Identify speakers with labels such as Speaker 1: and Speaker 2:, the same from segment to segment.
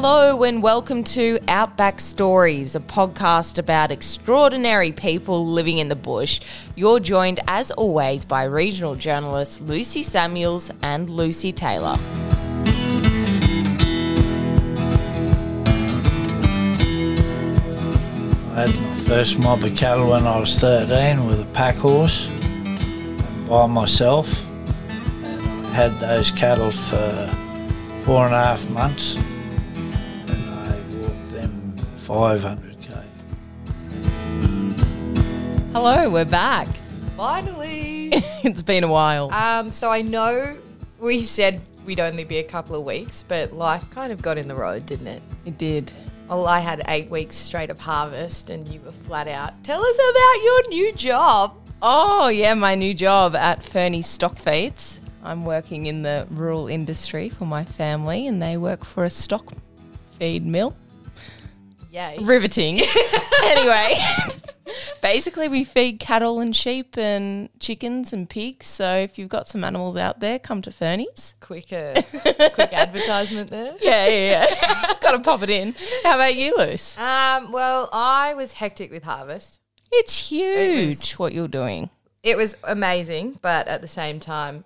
Speaker 1: Hello and welcome to Outback Stories, a podcast about extraordinary people living in the bush. You're joined, as always, by regional journalists Lucy Samuels and Lucy Taylor.
Speaker 2: I had my first mob of cattle when I was 13 with a pack horse by myself. And I had those cattle for four and a half months. 500k.
Speaker 1: Hello, we're back.
Speaker 3: Finally.
Speaker 1: it's been a while.
Speaker 3: um, so I know we said we'd only be a couple of weeks, but life kind of got in the road, didn't it?
Speaker 1: It did.
Speaker 3: Well, I had eight weeks straight of harvest, and you were flat out. Tell us about your new job.
Speaker 1: Oh, yeah, my new job at Fernie Stock Feeds. I'm working in the rural industry for my family, and they work for a stock feed mill.
Speaker 3: Yay.
Speaker 1: riveting. anyway, basically, we feed cattle and sheep and chickens and pigs. So if you've got some animals out there, come to Fernie's.
Speaker 3: Quick, uh, quick advertisement there.
Speaker 1: Yeah, yeah, yeah. got to pop it in. How about you, Luce?
Speaker 3: Um, well, I was hectic with harvest.
Speaker 1: It's huge
Speaker 3: was-
Speaker 1: what you're doing.
Speaker 3: It was amazing, but at the same time,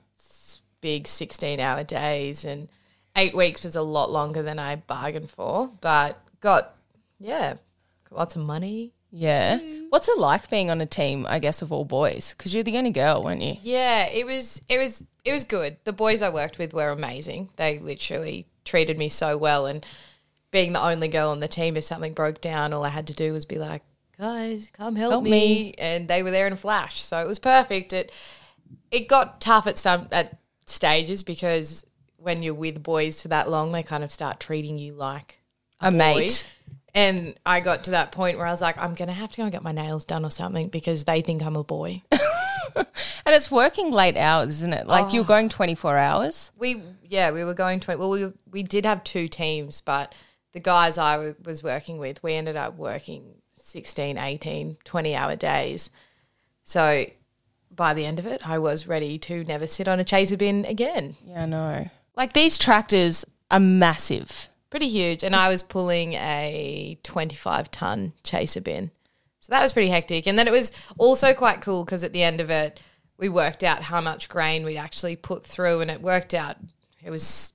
Speaker 3: big 16 hour days and eight weeks was a lot longer than I bargained for, but got, yeah, lots of money.
Speaker 1: Yeah. Hmm. What's it like being on a team, I guess, of all boys? Because you're the only girl, weren't you?
Speaker 3: Yeah, it was, it was, it was good. The boys I worked with were amazing. They literally treated me so well. And being the only girl on the team, if something broke down, all I had to do was be like, guys, come help,
Speaker 1: Help
Speaker 3: me.
Speaker 1: me.
Speaker 3: And they were there in a flash. So it was perfect. It, it got tough at some at stages because when you're with boys for that long, they kind of start treating you like
Speaker 1: A
Speaker 3: boy.
Speaker 1: mate.
Speaker 3: And I got to that point where I was like, I'm gonna have to go and get my nails done or something because they think I'm a boy.
Speaker 1: And it's working late hours, isn't it? Like you're oh. going 24 hours.
Speaker 3: we yeah, we were going 20. well, we we did have two teams, but the guys I w- was working with, we ended up working 16, 18, 20 hour days. So by the end of it, I was ready to never sit on a chaser bin again.
Speaker 1: Yeah, I know. Like these tractors are massive.
Speaker 3: Pretty huge. And I was pulling a 25 ton chaser bin. So that was pretty hectic. And then it was also quite cool because at the end of it, we worked out how much grain we'd actually put through. And it worked out, it was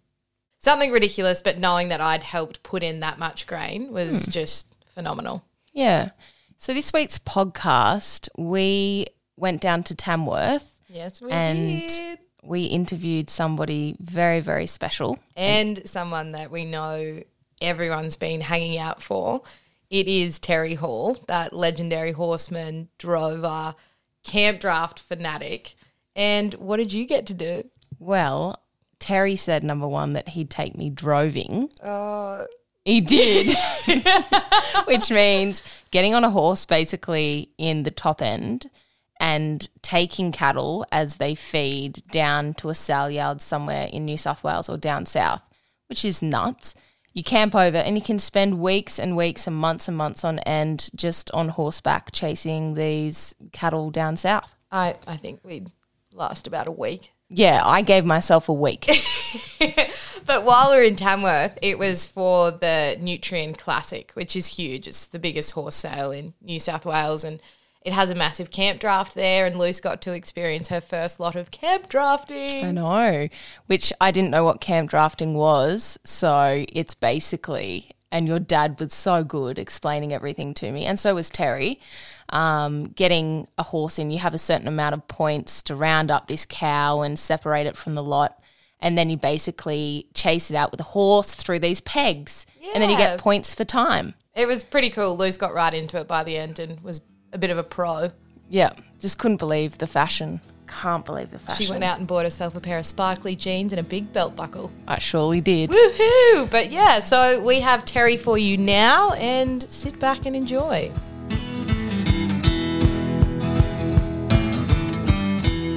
Speaker 3: something ridiculous, but knowing that I'd helped put in that much grain was hmm. just phenomenal.
Speaker 1: Yeah. So this week's podcast, we went down to Tamworth
Speaker 3: Yes, we
Speaker 1: and
Speaker 3: did.
Speaker 1: We interviewed somebody very, very special.
Speaker 3: And someone that we know everyone's been hanging out for. It is Terry Hall, that legendary horseman, drover, camp draft fanatic. And what did you get to do?
Speaker 1: Well, Terry said number one that he'd take me droving.
Speaker 3: Uh,
Speaker 1: He did, which means getting on a horse basically in the top end and taking cattle as they feed down to a sale yard somewhere in New South Wales or down south, which is nuts. You camp over and you can spend weeks and weeks and months and months on end just on horseback chasing these cattle down south.
Speaker 3: I, I think we'd last about a week.
Speaker 1: Yeah, I gave myself a week.
Speaker 3: But while we are in Tamworth, it was for the Nutrien Classic, which is huge. It's the biggest horse sale in New South Wales and it has a massive camp draft there and Luce got to experience her first lot of camp drafting.
Speaker 1: I know, which I didn't know what camp drafting was. So it's basically, and your dad was so good explaining everything to me, and so was Terry. Um, getting a horse in, you have a certain amount of points to round up this cow and separate it from the lot. And then you basically chase it out with a horse through these pegs. And then you get points for time.
Speaker 3: It was pretty cool. Luce got right into it by the end and was a bit of a pro.
Speaker 1: Yeah, just couldn't believe the fashion. Can't believe the fashion.
Speaker 3: She went out and bought herself a pair of sparkly jeans and a big belt buckle.
Speaker 1: I surely did.
Speaker 3: Woohoo! But yeah, so we have Terry for you now and sit back and enjoy.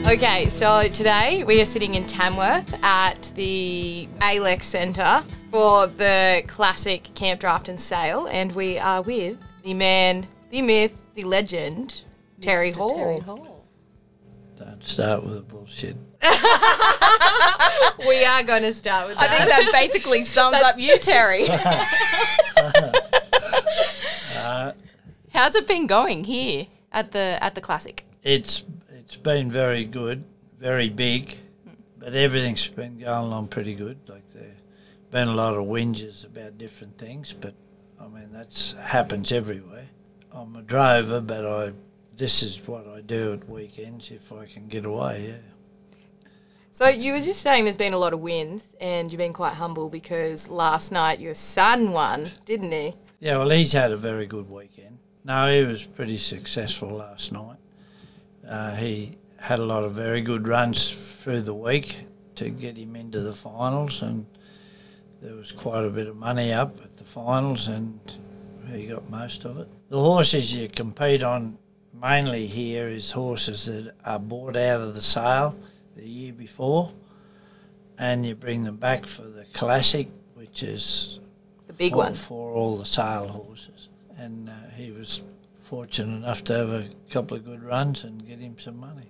Speaker 3: Okay, so today we are sitting in Tamworth at the Alex Centre for the classic Camp Draft and Sale, and we are with the man, the myth, the legend, Terry Hall.
Speaker 2: Don't start with the bullshit.
Speaker 3: We are going to start with
Speaker 1: I
Speaker 3: that.
Speaker 1: think that basically sums up you, Terry. How's it been going here at the at the classic?
Speaker 2: It's it's been very good, very big, but everything's been going along pretty good. Like there's been a lot of whinges about different things, but I mean that's happens everywhere. I'm a drover, but I this is what I do at weekends if I can get away. Yeah.
Speaker 3: So you were just saying there's been a lot of wins, and you've been quite humble because last night your son won, didn't he?
Speaker 2: Yeah, well, he's had a very good weekend. No, he was pretty successful last night. Uh, he had a lot of very good runs through the week to get him into the finals, and there was quite a bit of money up at the finals, and he got most of it. The horses you compete on mainly here is horses that are bought out of the sale the year before, and you bring them back for the classic, which is
Speaker 3: The big
Speaker 2: for,
Speaker 3: one.
Speaker 2: for all the sale horses. And uh, he was fortunate enough to have a couple of good runs and get him some money.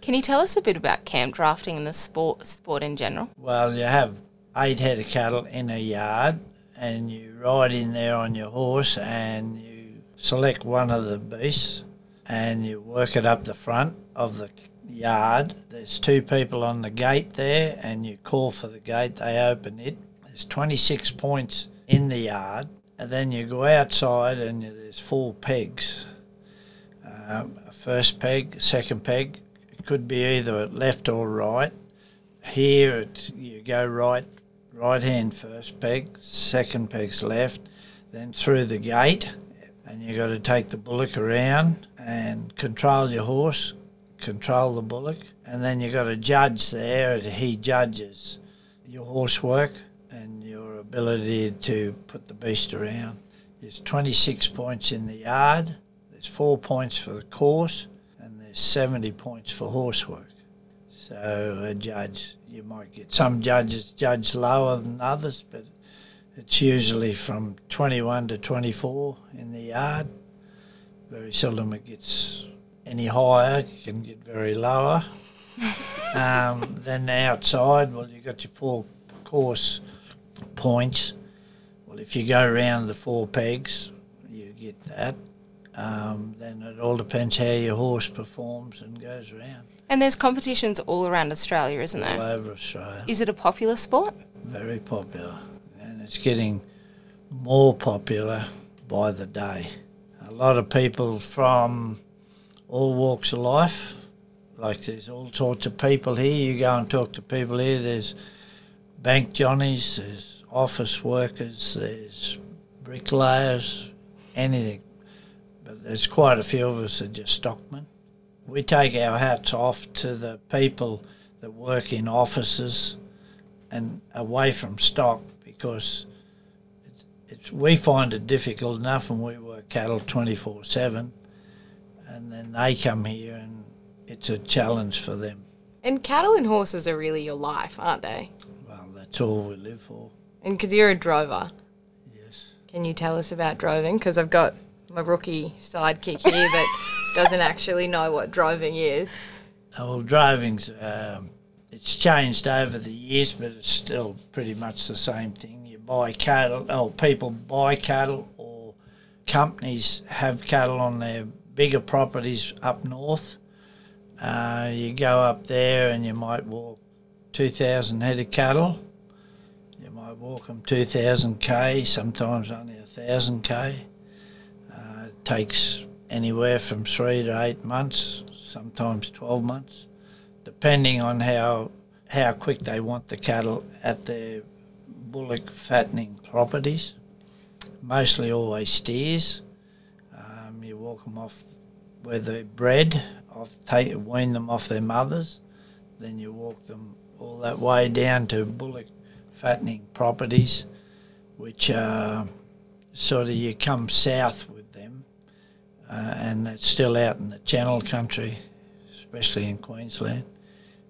Speaker 1: Can you tell us a bit about camp drafting and the sport sport in general?
Speaker 2: Well, you have eight head of cattle in a yard, and you ride in there on your horse, and you select one of the beasts, and you work it up the front of the yard. There's two people on the gate there, and you call for the gate. They open it. There's 26 points in the yard, and then you go outside, and there's four pegs. Um, first peg, second peg. It could be either left or right here you go right right hand first peg second peg's left then through the gate and you got to take the bullock around and control your horse control the bullock. And then you got a judge there and he judges your horse work and your ability to put the beast around. There's 26 points in the yard there's four points for the course and there's 70 points for horse work so a judge, you might get some judges judge lower than others, but it's usually from 21 to 24 in the yard. Very seldom it gets any higher. It can get very lower. um, then outside, well, you've got your four course points. Well, if you go around the four pegs, you get that. Um, then it all depends how your horse performs and goes around
Speaker 1: And there's competitions all around Australia, isn't
Speaker 2: all
Speaker 1: there?
Speaker 2: over Australia.
Speaker 1: Is it a popular sport?
Speaker 2: Very popular, it's getting more popular by the day. A lot of people from all walks of life, like there's all sorts of people here. You go and talk to people here. There's bank johnnies, there's office workers, there's bricklayers, anything. But there's quite a few of us that are just stockmen. We take our hats off to the people that work in offices and away from stock because it's, it's, we find it difficult enough and we work cattle 24 7 and then they come here and it's a challenge for them.
Speaker 3: And cattle and horses are really your life, aren't they?
Speaker 2: Well, that's all we live for.
Speaker 3: And because you're a drover,
Speaker 2: Yes.
Speaker 3: can you tell us about droving? Because I've got my rookie sidekick here that doesn't actually know what droving is.
Speaker 2: Well, droving's um, it's changed over the years, but it's still pretty much the same thing. You buy cattle, oh, people buy cattle, or companies have cattle on their bigger properties up north. Uh, you go up there and you might walk 2,000 head of cattle. You might walk them 2,000 k, sometimes only a thousand k. Uh, it takes anywhere from three to eight months, sometimes 12 months, depending on how how quick they want the cattle at their bullock fattening properties. Mostly always steers. Um, you walk them off where they're bred, off, take, wean them off their mothers, then you walk them all that way down to bullock fattening properties, which sort of you come south with them, uh, and it's still out in the Channel country, especially in Queensland.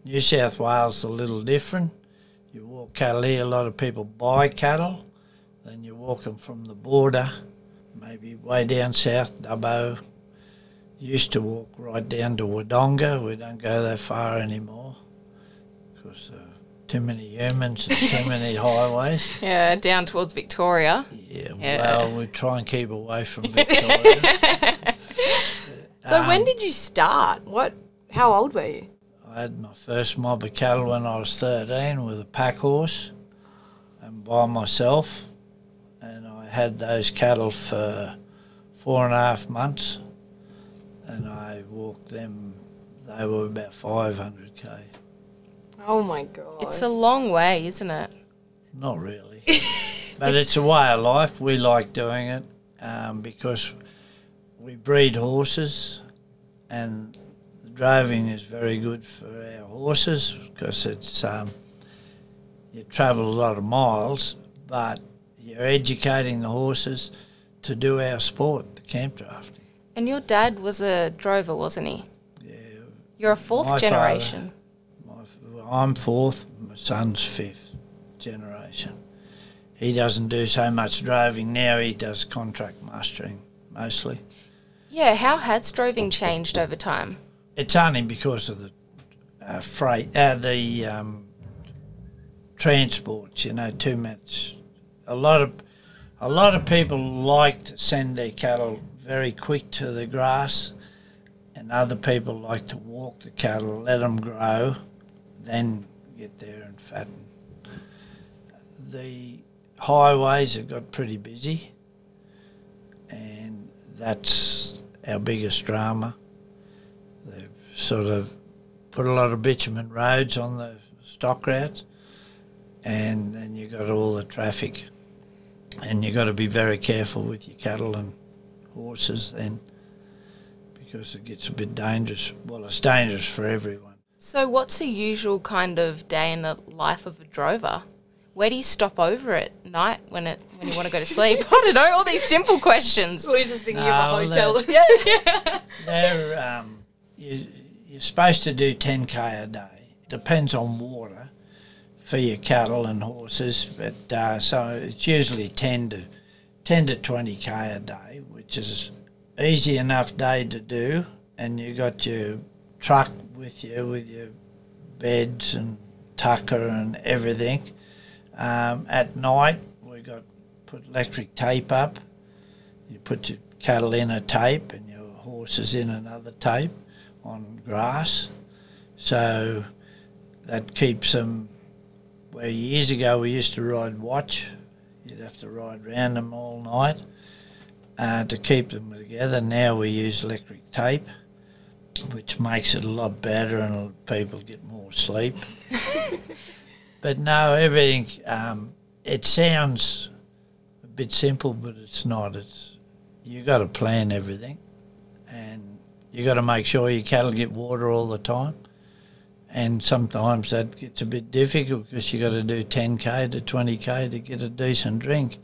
Speaker 2: New South Wales is a little different. You walk cattle here, a lot of people buy cattle, then you walk them from the border, maybe way down south, Dubbo. Used to walk right down to Wodonga. We don't go that far anymore. because uh, too many humans and too many highways.
Speaker 1: Yeah, down towards Victoria.
Speaker 2: Yeah,
Speaker 1: Yeah.
Speaker 2: well, we try and keep away from Victoria.
Speaker 3: So when did you start? What? How old were you?
Speaker 2: I had my first mob of cattle when I was 13 with a pack horse and by myself. And I had those cattle for four and a half months. And I walked them, they were about 500k.
Speaker 3: Oh my god!
Speaker 1: It's a long way, isn't it?
Speaker 2: Not really. but it's a way of life. We like doing it um, because we breed horses and the droving is very good for our horses because it's um, you travel a lot of miles, but you're educating the horses to do our sport, the camp drafting.
Speaker 1: And your dad was a drover, wasn't he?
Speaker 2: Yeah,
Speaker 1: You're a fourth
Speaker 2: My father-
Speaker 1: generation.
Speaker 2: my, I'm fourth, my son's fifth generation. He doesn't do so much droving now, he does contract mustering mostly.
Speaker 1: Yeah, how has droving changed over time?
Speaker 2: It's only because of the uh, freight, uh, the um, you know, too much. A lot of a lot of people like to send their cattle very quick to the grass, and other people like to walk the cattle, let them grow, then get there and fatten. The highways have got pretty busy, and that's our biggest drama. They've sort of put a lot of bitumen roads on the stock routes, and then you got all the traffic, and you got to be very careful with your cattle and horses then, because it gets a bit dangerous. Well, it's dangerous for everyone.
Speaker 1: So, what's the usual kind of day in the life of a drover? Where do you stop over at night when it when you want to go to sleep? I don't know. All these simple questions.
Speaker 3: We're just thinking
Speaker 2: No,
Speaker 3: of a hotel.
Speaker 2: that- They're um, you, you're supposed to do 10k a day. Depends on water for your cattle and horses, but uh, so it's usually 10 to 10 to 20k a day, which is easy enough day to do. And you got your truck with you with your beds and tucker and everything. Um, at night, we got put electric tape up. You put your cattle in a tape and your horses in another tape on grass. So that keeps them. Where years ago we used to ride watch, you'd have to ride round them all night uh, to keep them together. Now we use electric tape, which makes it a lot better and people get more sleep. but no, everything. Um, it sounds a bit simple, but it's not. It's you got to plan everything, and you got to make sure your cattle get water all the time. And sometimes that gets a bit difficult because you got to do 10k to 20k to get a decent drink.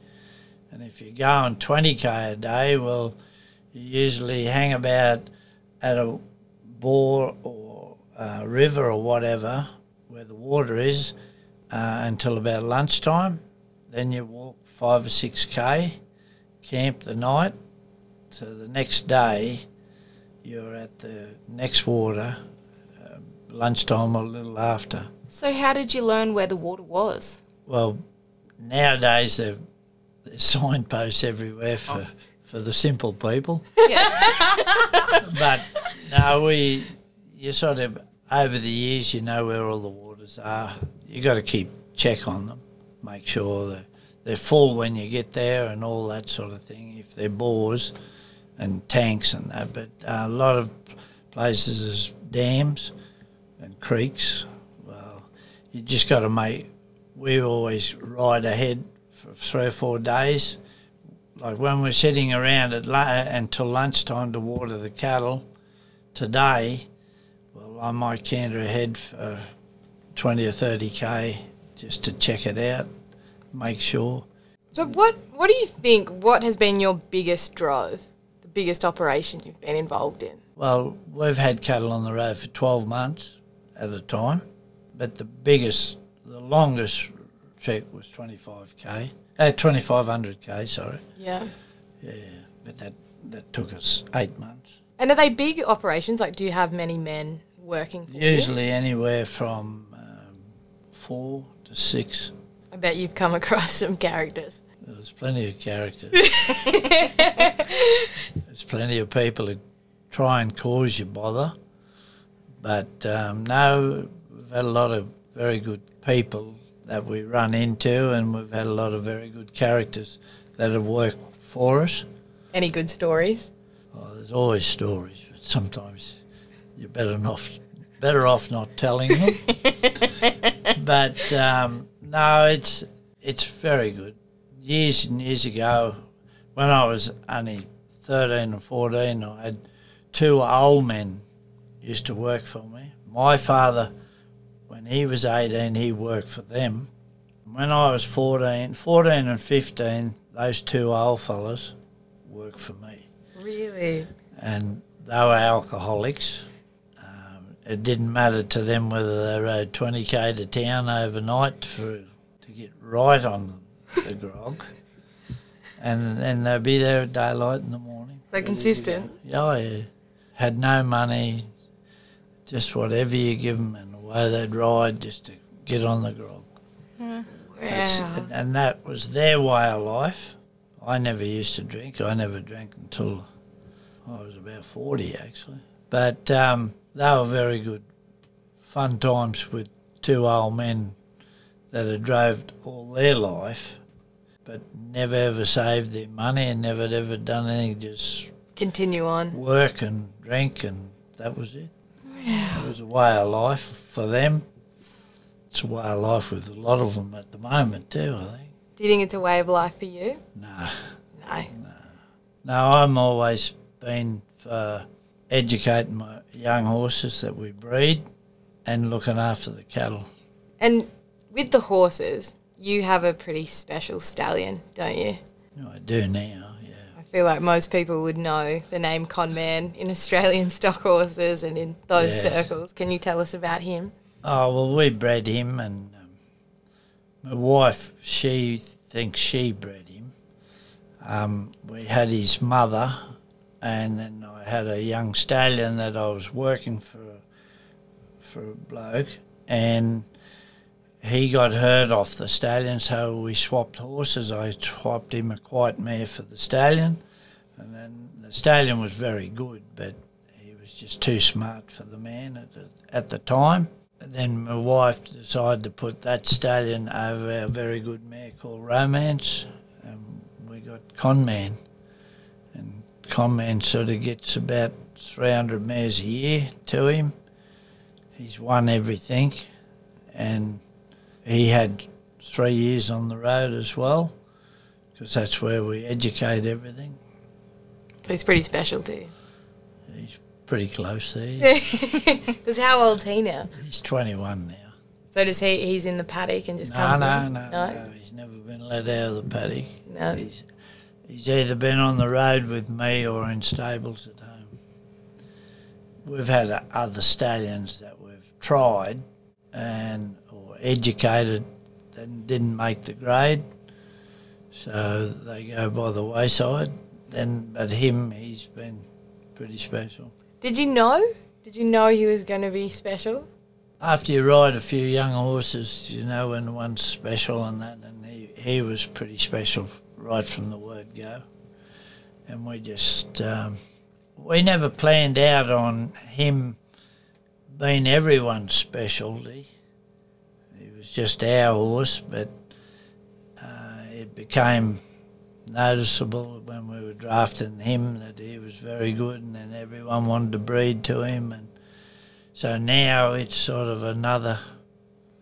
Speaker 2: And if you're going 20k a day, well, you usually hang about at a bore or a river or whatever where the water is uh, until about lunchtime. Then you walk five or six k, camp the night. So the next day, you're at the next water, uh, lunchtime or a little after.
Speaker 1: So, how did you learn where the water was?
Speaker 2: Well, nowadays there- there's signposts everywhere for, for the simple people. but no, we you sort of over the years you know where all the waters are. You got to keep check on them, make sure that they're full when you get there and all that sort of thing. If they're bores and tanks and that, but uh, a lot of places is dams and creeks. Well, you just got to make. We always ride ahead for three or four days. Like when we're sitting around at la- until lunchtime to water the cattle, today, well, I might canter ahead for 20 or 30 k just to check it out, make sure.
Speaker 3: So what what do you think? What has been your biggest drove, the biggest operation you've been involved in?
Speaker 2: Well, we've had cattle on the road for 12 months at a time, but the biggest, the longest trek was 25k, uh, 2500k, sorry.
Speaker 3: Yeah.
Speaker 2: Yeah, but that, that took us eight months.
Speaker 3: And are they big operations? Like, do you have many men working for you?
Speaker 2: Usually anywhere from um, four to six.
Speaker 3: I bet you've come across some characters.
Speaker 2: There's plenty of characters. There's plenty of people that try and cause you bother. But um, no, we've had a lot of very good people that we run into, and we've had a lot of very good characters that have worked for us.
Speaker 3: Any good stories?
Speaker 2: Oh, there's always stories, but sometimes you're better off better off not telling them. but um, no, it's it's very good. Years and years ago, when I was only thirteen or fourteen, I had two old men used to work for me. My father, when he was eighteen, he worked for them. When I was 14, 14 and fifteen, those two old fellas worked for me
Speaker 3: Really?
Speaker 2: and they were alcoholics. Um, it didn't matter to them whether they rode 20k to town overnight for to get right on the grog, and then they'd be there at daylight in the morning.
Speaker 3: So consistent.
Speaker 2: Yeah, yeah. Had no money, just whatever you give them, and away they'd ride just to get on the grog.
Speaker 3: Wow.
Speaker 2: and, and that was their way of life. I never used to drink. I never drank until I was about 40, actually. But um, they were very good, fun times with two old men that had drove all their life, but never ever saved their money and never ever done anything, just
Speaker 3: Continue on.
Speaker 2: work and drink, and that was it. It was a way of life for them. It's a way of life with a lot of them at the moment too. I think.
Speaker 3: Do you think it's a way of life for you?
Speaker 2: No,
Speaker 3: No.
Speaker 2: no, I'm always been for educating my young horses that we breed and looking after the cattle.
Speaker 3: And with the horses, you have a pretty special stallion, don't you?
Speaker 2: I do now, yeah.
Speaker 3: I feel like most people would know the name Conman in Australian stock horses and in those
Speaker 2: Yeah.
Speaker 3: circles. Can you tell us about him?
Speaker 2: Oh well, we bred him, and um, my wife she thinks she bred him. Um, we had his mother, and then I had a young stallion that I was working for for a bloke, and he got hurt off the stallion, so we swapped horses. I swapped him a quiet mare for the stallion, and then the stallion was very good, but he was just too smart for the man at the, at the time. And then my wife decided to put that stallion over our very good mare called Romance, and we got Conman. And Conman sort of gets about 300 mares a year to him. He's won everything, and he had three years on the road as well, because that's where we educate everything.
Speaker 3: So he's pretty special too.
Speaker 2: He's pretty close there.
Speaker 3: Because how old's he now?
Speaker 2: He's 21 now.
Speaker 3: So does he? He's in the paddock and just
Speaker 2: No,
Speaker 3: comes
Speaker 2: no,
Speaker 3: in?
Speaker 2: no, no. He's never been let out of the paddock.
Speaker 3: No.
Speaker 2: He's, he's either been on the road with me or in stables at home. We've had other stallions that we've tried and educated that didn't make the grade, so they go by the wayside. Then, but him, he's been pretty special.
Speaker 3: Did you know? Did you know he was going to be special?
Speaker 2: after you ride a few young horses, you know when one's special and that, and he, he was pretty special right from the word go. And we just, um, we never planned out on him being everyone's specialty. Just our horse, but uh, it became noticeable when we were drafting him that he was very good, and then everyone wanted to breed to him, and so now it's sort of another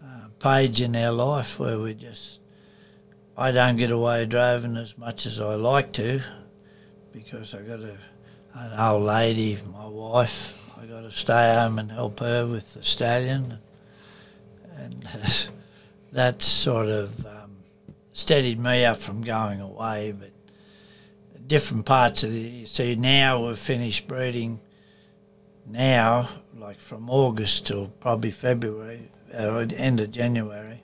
Speaker 2: uh, page in our life where we just. I don't get away droving as much as I like to because I got a, an old lady, my wife. I got to stay home and help her with the stallion, and that's sort of um, steadied me up from going away. But different parts of the see now we've finished breeding now, like from August till probably February, or end of January,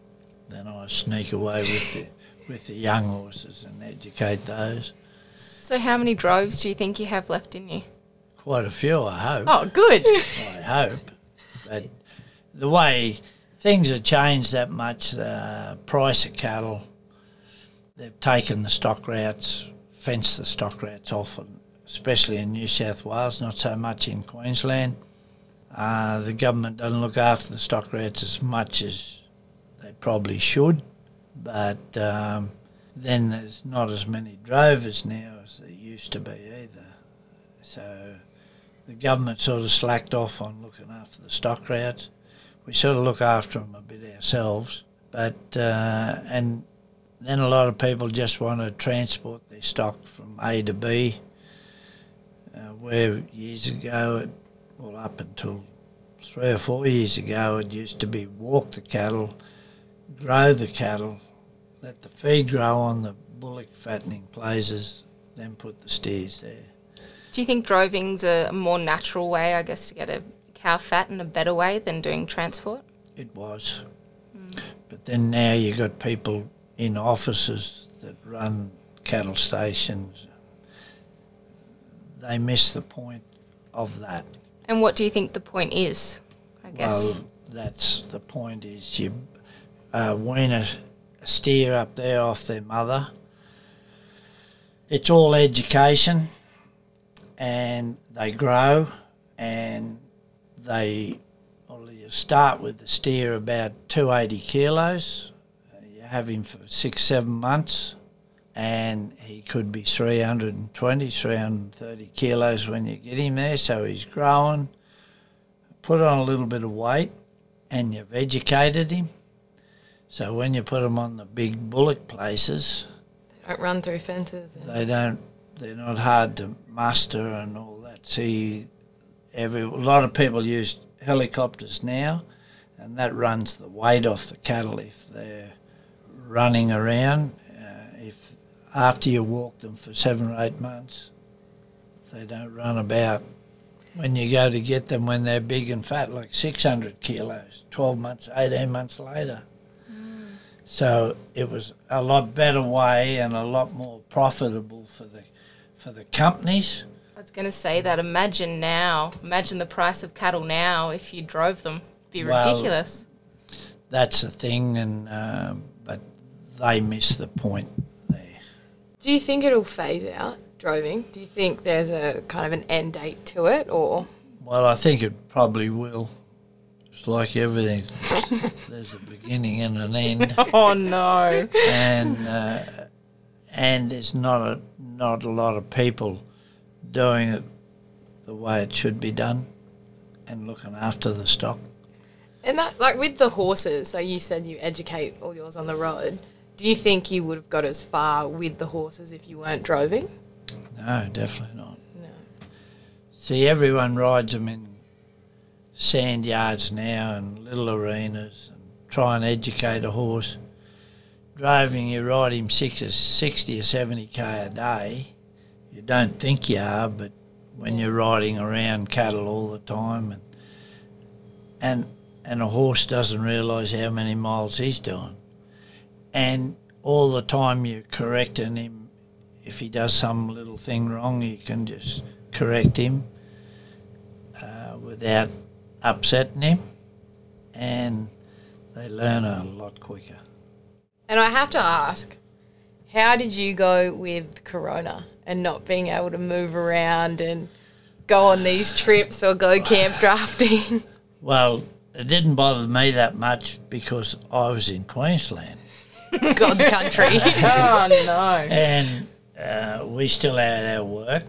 Speaker 2: then I sneak away with the with the young horses and educate those.
Speaker 1: So, how many droves do you think you have left in you?
Speaker 2: Quite a few, I hope.
Speaker 1: Oh, good.
Speaker 2: I hope. But the way things have changed that much. The price of cattle, they've taken the stock routes, fenced the stock routes off, especially in New South Wales, not so much in Queensland. Uh, the government doesn't look after the stock routes as much as they probably should, but um, then there's not as many drovers now as there used to be either. So the government sort of slacked off on looking after the stock routes. We sort of look after them a bit ourselves, but uh, and then a lot of people just want to transport their stock from A to B. Uh, where years ago, it, well, up until three or four years ago, it used to be walk the cattle, grow the cattle, let the feed grow on the bullock fattening places, then put the steers there.
Speaker 1: Do you think droving's a more natural way, I guess, to get a cow fat in a better way than doing transport?
Speaker 2: It was. But then now you've got people in offices that run cattle stations. They miss the point of that.
Speaker 1: And what do you think the point is? I guess.
Speaker 2: Well, that's the point is you uh, wean a steer up there off their mother. It's all education and they grow and they well, you start with the steer about 280 kilos. You have him for six, seven months and he could be 320, 330 kilos when you get him there. So he's growing. Put on a little bit of weight, and you've educated him. So when you put him on the big bullock places, they
Speaker 3: Don't run through fences.
Speaker 2: they don't. They're not hard to muster and all that. See, every a lot of people use helicopters now, and that runs the weight off the cattle if they're running around. Uh, if after you walk them for seven or eight months, they don't run about. When you go to get them when they're big and fat, like 600 kilos, 12 months, 18 months later. So it was a lot better way and a lot more profitable for the for the companies.
Speaker 1: I was going to say that. Imagine now, imagine the price of cattle now if you drove them. Be
Speaker 2: Well,
Speaker 1: ridiculous.
Speaker 2: That's the thing, and um, but they miss the point there.
Speaker 3: Do you think it'll phase out droving? Do you think there's a kind of an end date to it, or
Speaker 2: Well, I think it probably will. It's like everything. There's a beginning and an end,
Speaker 1: oh no.
Speaker 2: and uh, and there's not a not a lot of people doing it the way it should be done, and looking after the stock.
Speaker 3: and that like with the horses? Like you said, you educate all yours on the road. Do you think you would have got as far with the horses if you weren't droving?
Speaker 2: No, definitely not.
Speaker 3: No.
Speaker 2: See, everyone rides them in sand yards now and little arenas and try and educate a horse. Droving, you ride him six or 60 or 70k a day. You don't think you are, but when you're riding around cattle all the time and and and a horse doesn't realise how many miles he's doing. And all the time you're correcting him if he does some little thing wrong, you can just correct him uh, without upsetting him, and they learn a lot quicker.
Speaker 3: And I have to ask, how did you go with Corona and not being able to move around and go on these trips or go camp drafting?
Speaker 2: Well, it didn't bother me that much because I was in Queensland,
Speaker 3: God's country.
Speaker 1: Oh no.
Speaker 2: and uh, we still had our work,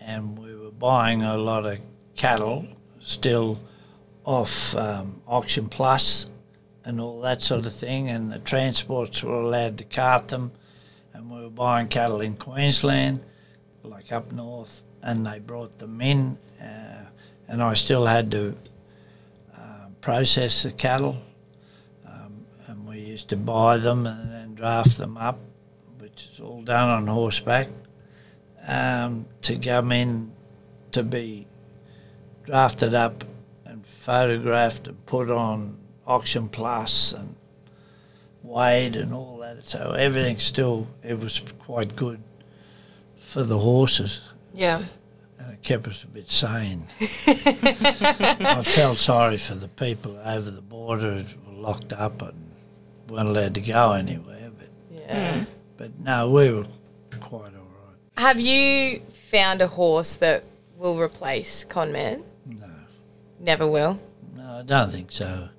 Speaker 2: and we were buying a lot of cattle still off um, Auction Plus and all that sort of thing, and the transports were allowed to cart them, and we were buying cattle in Queensland, like up north, and they brought them in, uh, and I still had to uh, process the cattle, um, and we used to buy them and then draft them up, which is all done on horseback, um, to come in to be drafted up and photographed and put on Auction Plus and weighed and all that. So everything still, it was quite good for the horses.
Speaker 3: yeah.
Speaker 2: And it kept us a bit sane. I felt sorry for the people over the border who were locked up and weren't allowed to go anywhere. But
Speaker 3: Yeah.
Speaker 2: but no, we were quite all right.
Speaker 3: Have you found a horse that will replace Conman?
Speaker 2: No,
Speaker 3: Never will.
Speaker 2: no, I don't think so.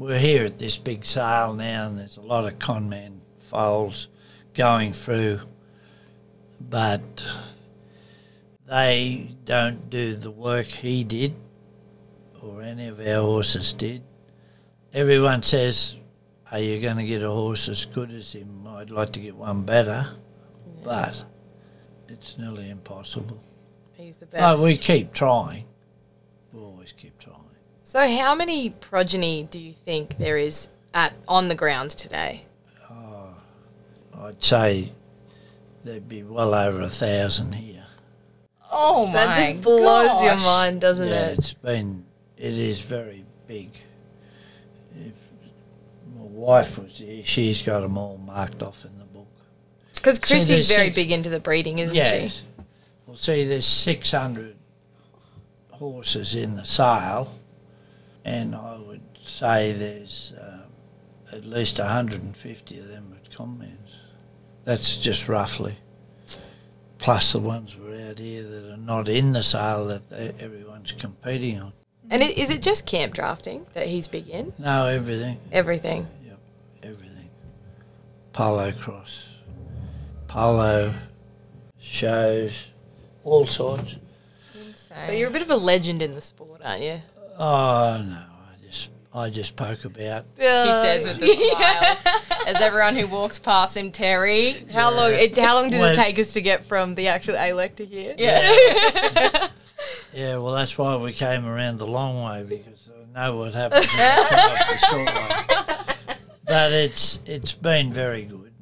Speaker 2: We're here at this big sale now, and there's a lot of Conman foals going through, but they don't do the work he did, or any of our horses did. Everyone says, "Are you going to get a horse as good as him?" I'd like to get one better, but it's nearly impossible.
Speaker 3: He's the
Speaker 2: But
Speaker 3: best.
Speaker 2: we keep trying.
Speaker 3: So, how many progeny do you think there is at on the grounds today?
Speaker 2: Oh, I'd say there'd be well over a thousand here.
Speaker 1: Oh my
Speaker 3: That just blows your mind, doesn't it?
Speaker 2: yeah,
Speaker 3: it?
Speaker 2: it's been, it is very big. If my wife was here, she's got them all marked off in the book.
Speaker 3: Because
Speaker 2: See,
Speaker 3: Chrissy's very
Speaker 2: six-
Speaker 3: big into the breeding, isn't
Speaker 2: yes.
Speaker 3: she?
Speaker 2: Well, see, there's 600 horses in the sale, and I would say there's uh, at least 150 of them at Conmans. That's just roughly. Plus the ones we're out here that are not in the sale that they, everyone's competing on.
Speaker 3: And is it just camp drafting that he's big in?
Speaker 2: No, everything,
Speaker 3: Everything.
Speaker 2: Yep, everything. Polocrosse, polo, shows, all sorts. Insane.
Speaker 3: So you're a bit of a legend in the sport, aren't you?
Speaker 2: Oh no, I just I just poke about.
Speaker 1: He says with a smile. As everyone who walks past him, Terry.
Speaker 3: How long? It, how long did
Speaker 2: Well-
Speaker 3: it take us to get from the actual ALEC to here?
Speaker 1: Yeah.
Speaker 2: Yeah, well that's why we came around the long way because I know what happens when you come up the short way. But it's it's been very good.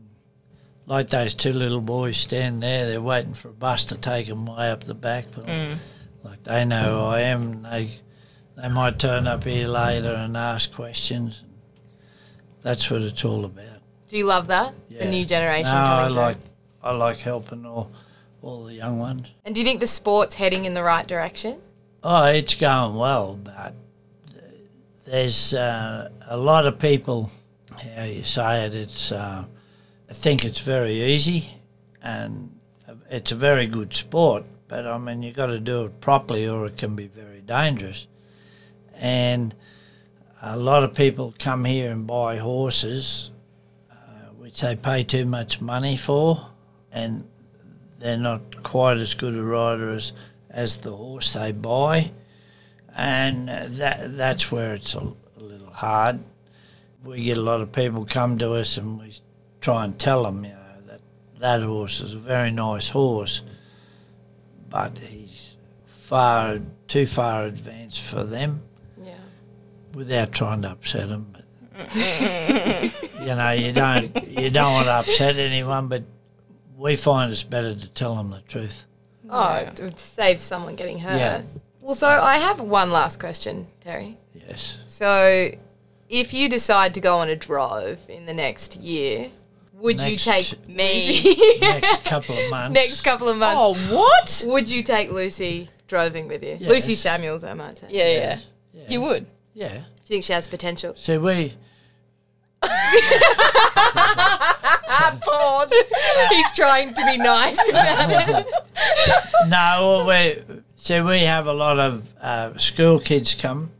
Speaker 2: Like those two little boys stand there, they're waiting for a bus to take them way up the back. But mm. Like they know who I am. They they might turn up here later and ask questions. That's what it's all about.
Speaker 3: Do you love that? The new generation
Speaker 2: No, I
Speaker 3: through?
Speaker 2: like I like helping all all the young ones.
Speaker 3: And do you think the sport's heading in the right direction?
Speaker 2: Oh, it's going well, but there's uh, a lot of people. How you say it? It's uh, I think it's very easy, and it's a very good sport. But I mean, you've got to do it properly, or it can be very dangerous. And a lot of people come here and buy horses, uh, which they pay too much money for, and they're not quite as good a rider as, as the horse they buy, and that that's where it's a, a little hard. We get a lot of people come to us, and we try and tell them, you know, that that horse is a very nice horse, but he's far too far advanced for them. Without trying to upset them. You know, you don't you don't want to upset anyone, but we find it's better to tell them the truth.
Speaker 3: Oh, it would save someone getting hurt.
Speaker 2: Yeah.
Speaker 3: Well, so I have one last question, Terry.
Speaker 2: Yes.
Speaker 3: So, if you decide to go on a drove in the next year, would
Speaker 2: Next-
Speaker 3: you take
Speaker 1: Me.
Speaker 2: Next couple of months.
Speaker 3: next couple of months?
Speaker 1: Oh, what?
Speaker 3: Would you take Lucy droving with you?
Speaker 2: Yes.
Speaker 3: Lucy Samuels, I might say.
Speaker 1: Yeah, yeah.
Speaker 2: Yes. Yeah.
Speaker 1: You would.
Speaker 2: Yeah.
Speaker 3: Do you think she has potential?
Speaker 2: So we
Speaker 1: Pause.
Speaker 3: He's trying to be nice.
Speaker 2: no, well, we so we have a lot of uh, school kids come.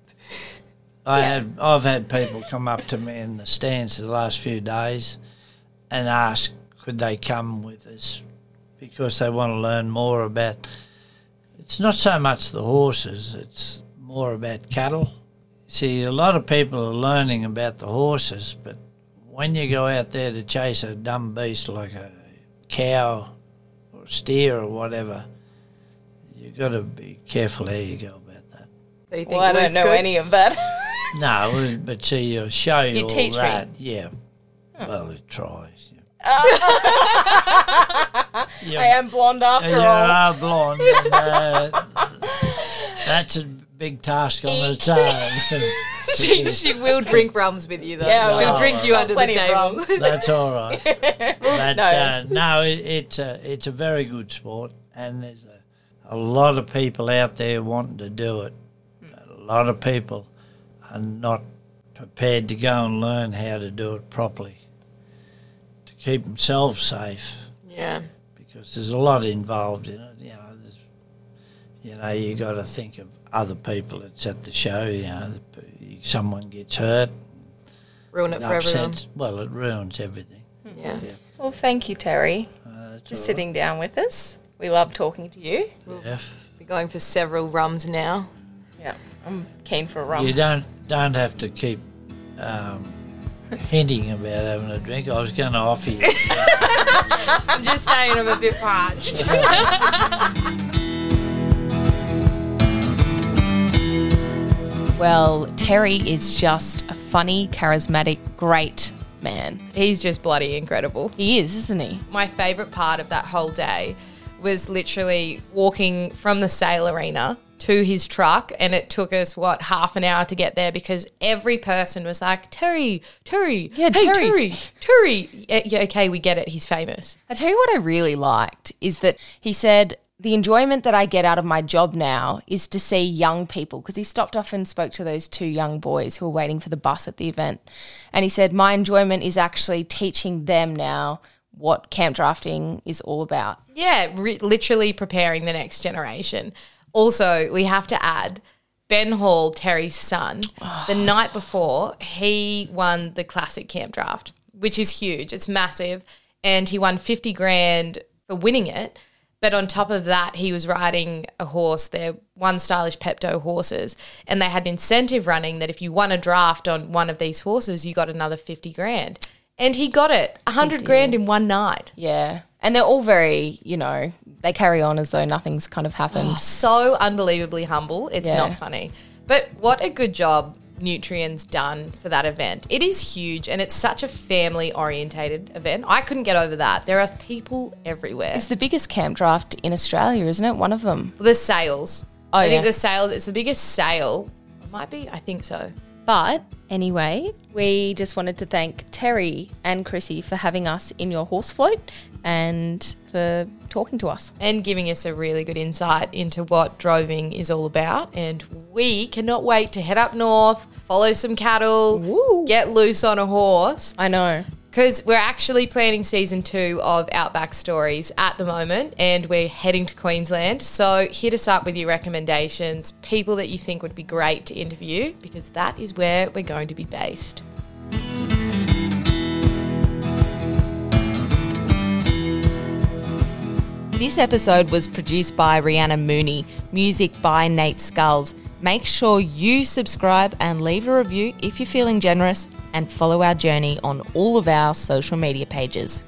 Speaker 2: I
Speaker 3: Yeah.
Speaker 2: had I've had people come up to me in the stands the last few days and ask could they come with us because they want to learn more about. It's not so much the horses; it's more about cattle. See, a lot of people are learning about the horses, but when you go out there to chase a dumb beast like a cow or steer or whatever, you've got to be careful how you go about that.
Speaker 3: So you think
Speaker 1: Well, I don't know
Speaker 3: good?
Speaker 1: any of that.
Speaker 2: No, but see, you'll show you
Speaker 1: You
Speaker 2: all
Speaker 1: teach me.
Speaker 2: that. Yeah. Well, it tries. Yeah.
Speaker 1: I am blonde after
Speaker 2: you
Speaker 1: all.
Speaker 2: are blonde. And, uh, that's a big task on its own.
Speaker 3: she, she will drink rums with you though.
Speaker 1: Yeah,
Speaker 3: She'll
Speaker 2: well,
Speaker 3: drink you
Speaker 1: got
Speaker 3: under the
Speaker 1: plenty of
Speaker 3: table.
Speaker 1: rums.
Speaker 2: That's all right. But
Speaker 1: No.
Speaker 2: uh, no, it, it's a it's a very good sport, and there's a, a lot of people out there wanting to do it. A lot of people are not prepared to go and learn how to do it properly to keep themselves safe
Speaker 3: Yeah.
Speaker 2: because there's a lot involved in it. You know, you know, you got to think of other people that's at the show. You know, someone gets hurt,
Speaker 3: Ruin it for everyone.
Speaker 2: Well, it ruins everything.
Speaker 3: Yeah.
Speaker 1: Well, thank you, Terry,
Speaker 2: Uh,
Speaker 1: for
Speaker 2: all
Speaker 1: sitting down with us. We love talking to you.
Speaker 2: right. Yeah.
Speaker 3: We're going for several rums now.
Speaker 1: Yeah, I'm keen for a rum.
Speaker 2: You don't don't have to keep um, hinting about having a drink. I was going to offer you.
Speaker 3: I'm just saying I'm a bit parched.
Speaker 1: Well, Terry is just a funny, charismatic, great man.
Speaker 3: He's just bloody incredible.
Speaker 1: He is, isn't he?
Speaker 3: My favourite part of that whole day was literally walking from the sale arena to his truck and it took us what half an hour to get there because every person was like terry terry
Speaker 1: Yeah,
Speaker 3: hey,
Speaker 1: Terry."
Speaker 3: terry terry yeah, yeah, okay we get it he's famous
Speaker 1: I tell you what I really liked is that he said, the enjoyment that I get out of my job now is to see young people because he stopped off and spoke to those two young boys who were waiting for the bus at the event. And he said, My enjoyment is actually teaching them now what camp drafting is all about.
Speaker 3: Yeah, re- literally preparing the next generation. Also, we have to add Ben Hall, Terry's son, the night before, he won the classic camp draft, which is huge. It's massive. And he won 50 grand for winning it. But on top of that, he was riding a horse. They're one stylish Pepto horses. And they had an incentive running that if you won a draft on one of these horses, you got another 50 grand. And he got it, 100 grand in one night.
Speaker 1: Yeah. And they're all very, you know, they carry on as though nothing's kind of happened.
Speaker 3: Oh, so unbelievably humble. It's
Speaker 1: Yeah.
Speaker 3: not funny. But what a good job Nutrien's done for that event. It is huge and it's such a family orientated event. I couldn't get over that. There are people everywhere.
Speaker 1: It's the biggest camp draft in Australia, isn't it? One of them.
Speaker 3: the sales.
Speaker 1: Oh,
Speaker 3: I
Speaker 1: yeah.
Speaker 3: think the sales, it's the biggest sale. It might be, I think so.
Speaker 1: But anyway, we just wanted to thank Terry and Chrissy for having us in your horse float and for talking to us.
Speaker 3: And giving us a really good insight into what droving is all about. And we cannot wait to head up north, follow some cattle,
Speaker 1: Woo.
Speaker 3: get loose on a horse.
Speaker 1: I know.
Speaker 3: Because we're actually planning season two of Outback Stories at the moment, and we're heading to Queensland. So hit us up with your recommendations, people that you think would be great to interview, because that is where we're going to be based.
Speaker 1: This episode was produced by Rihanna Mooney, music by Nate Skulls. Make sure you subscribe and leave a review if you're feeling generous, and follow our journey on all of our social media pages.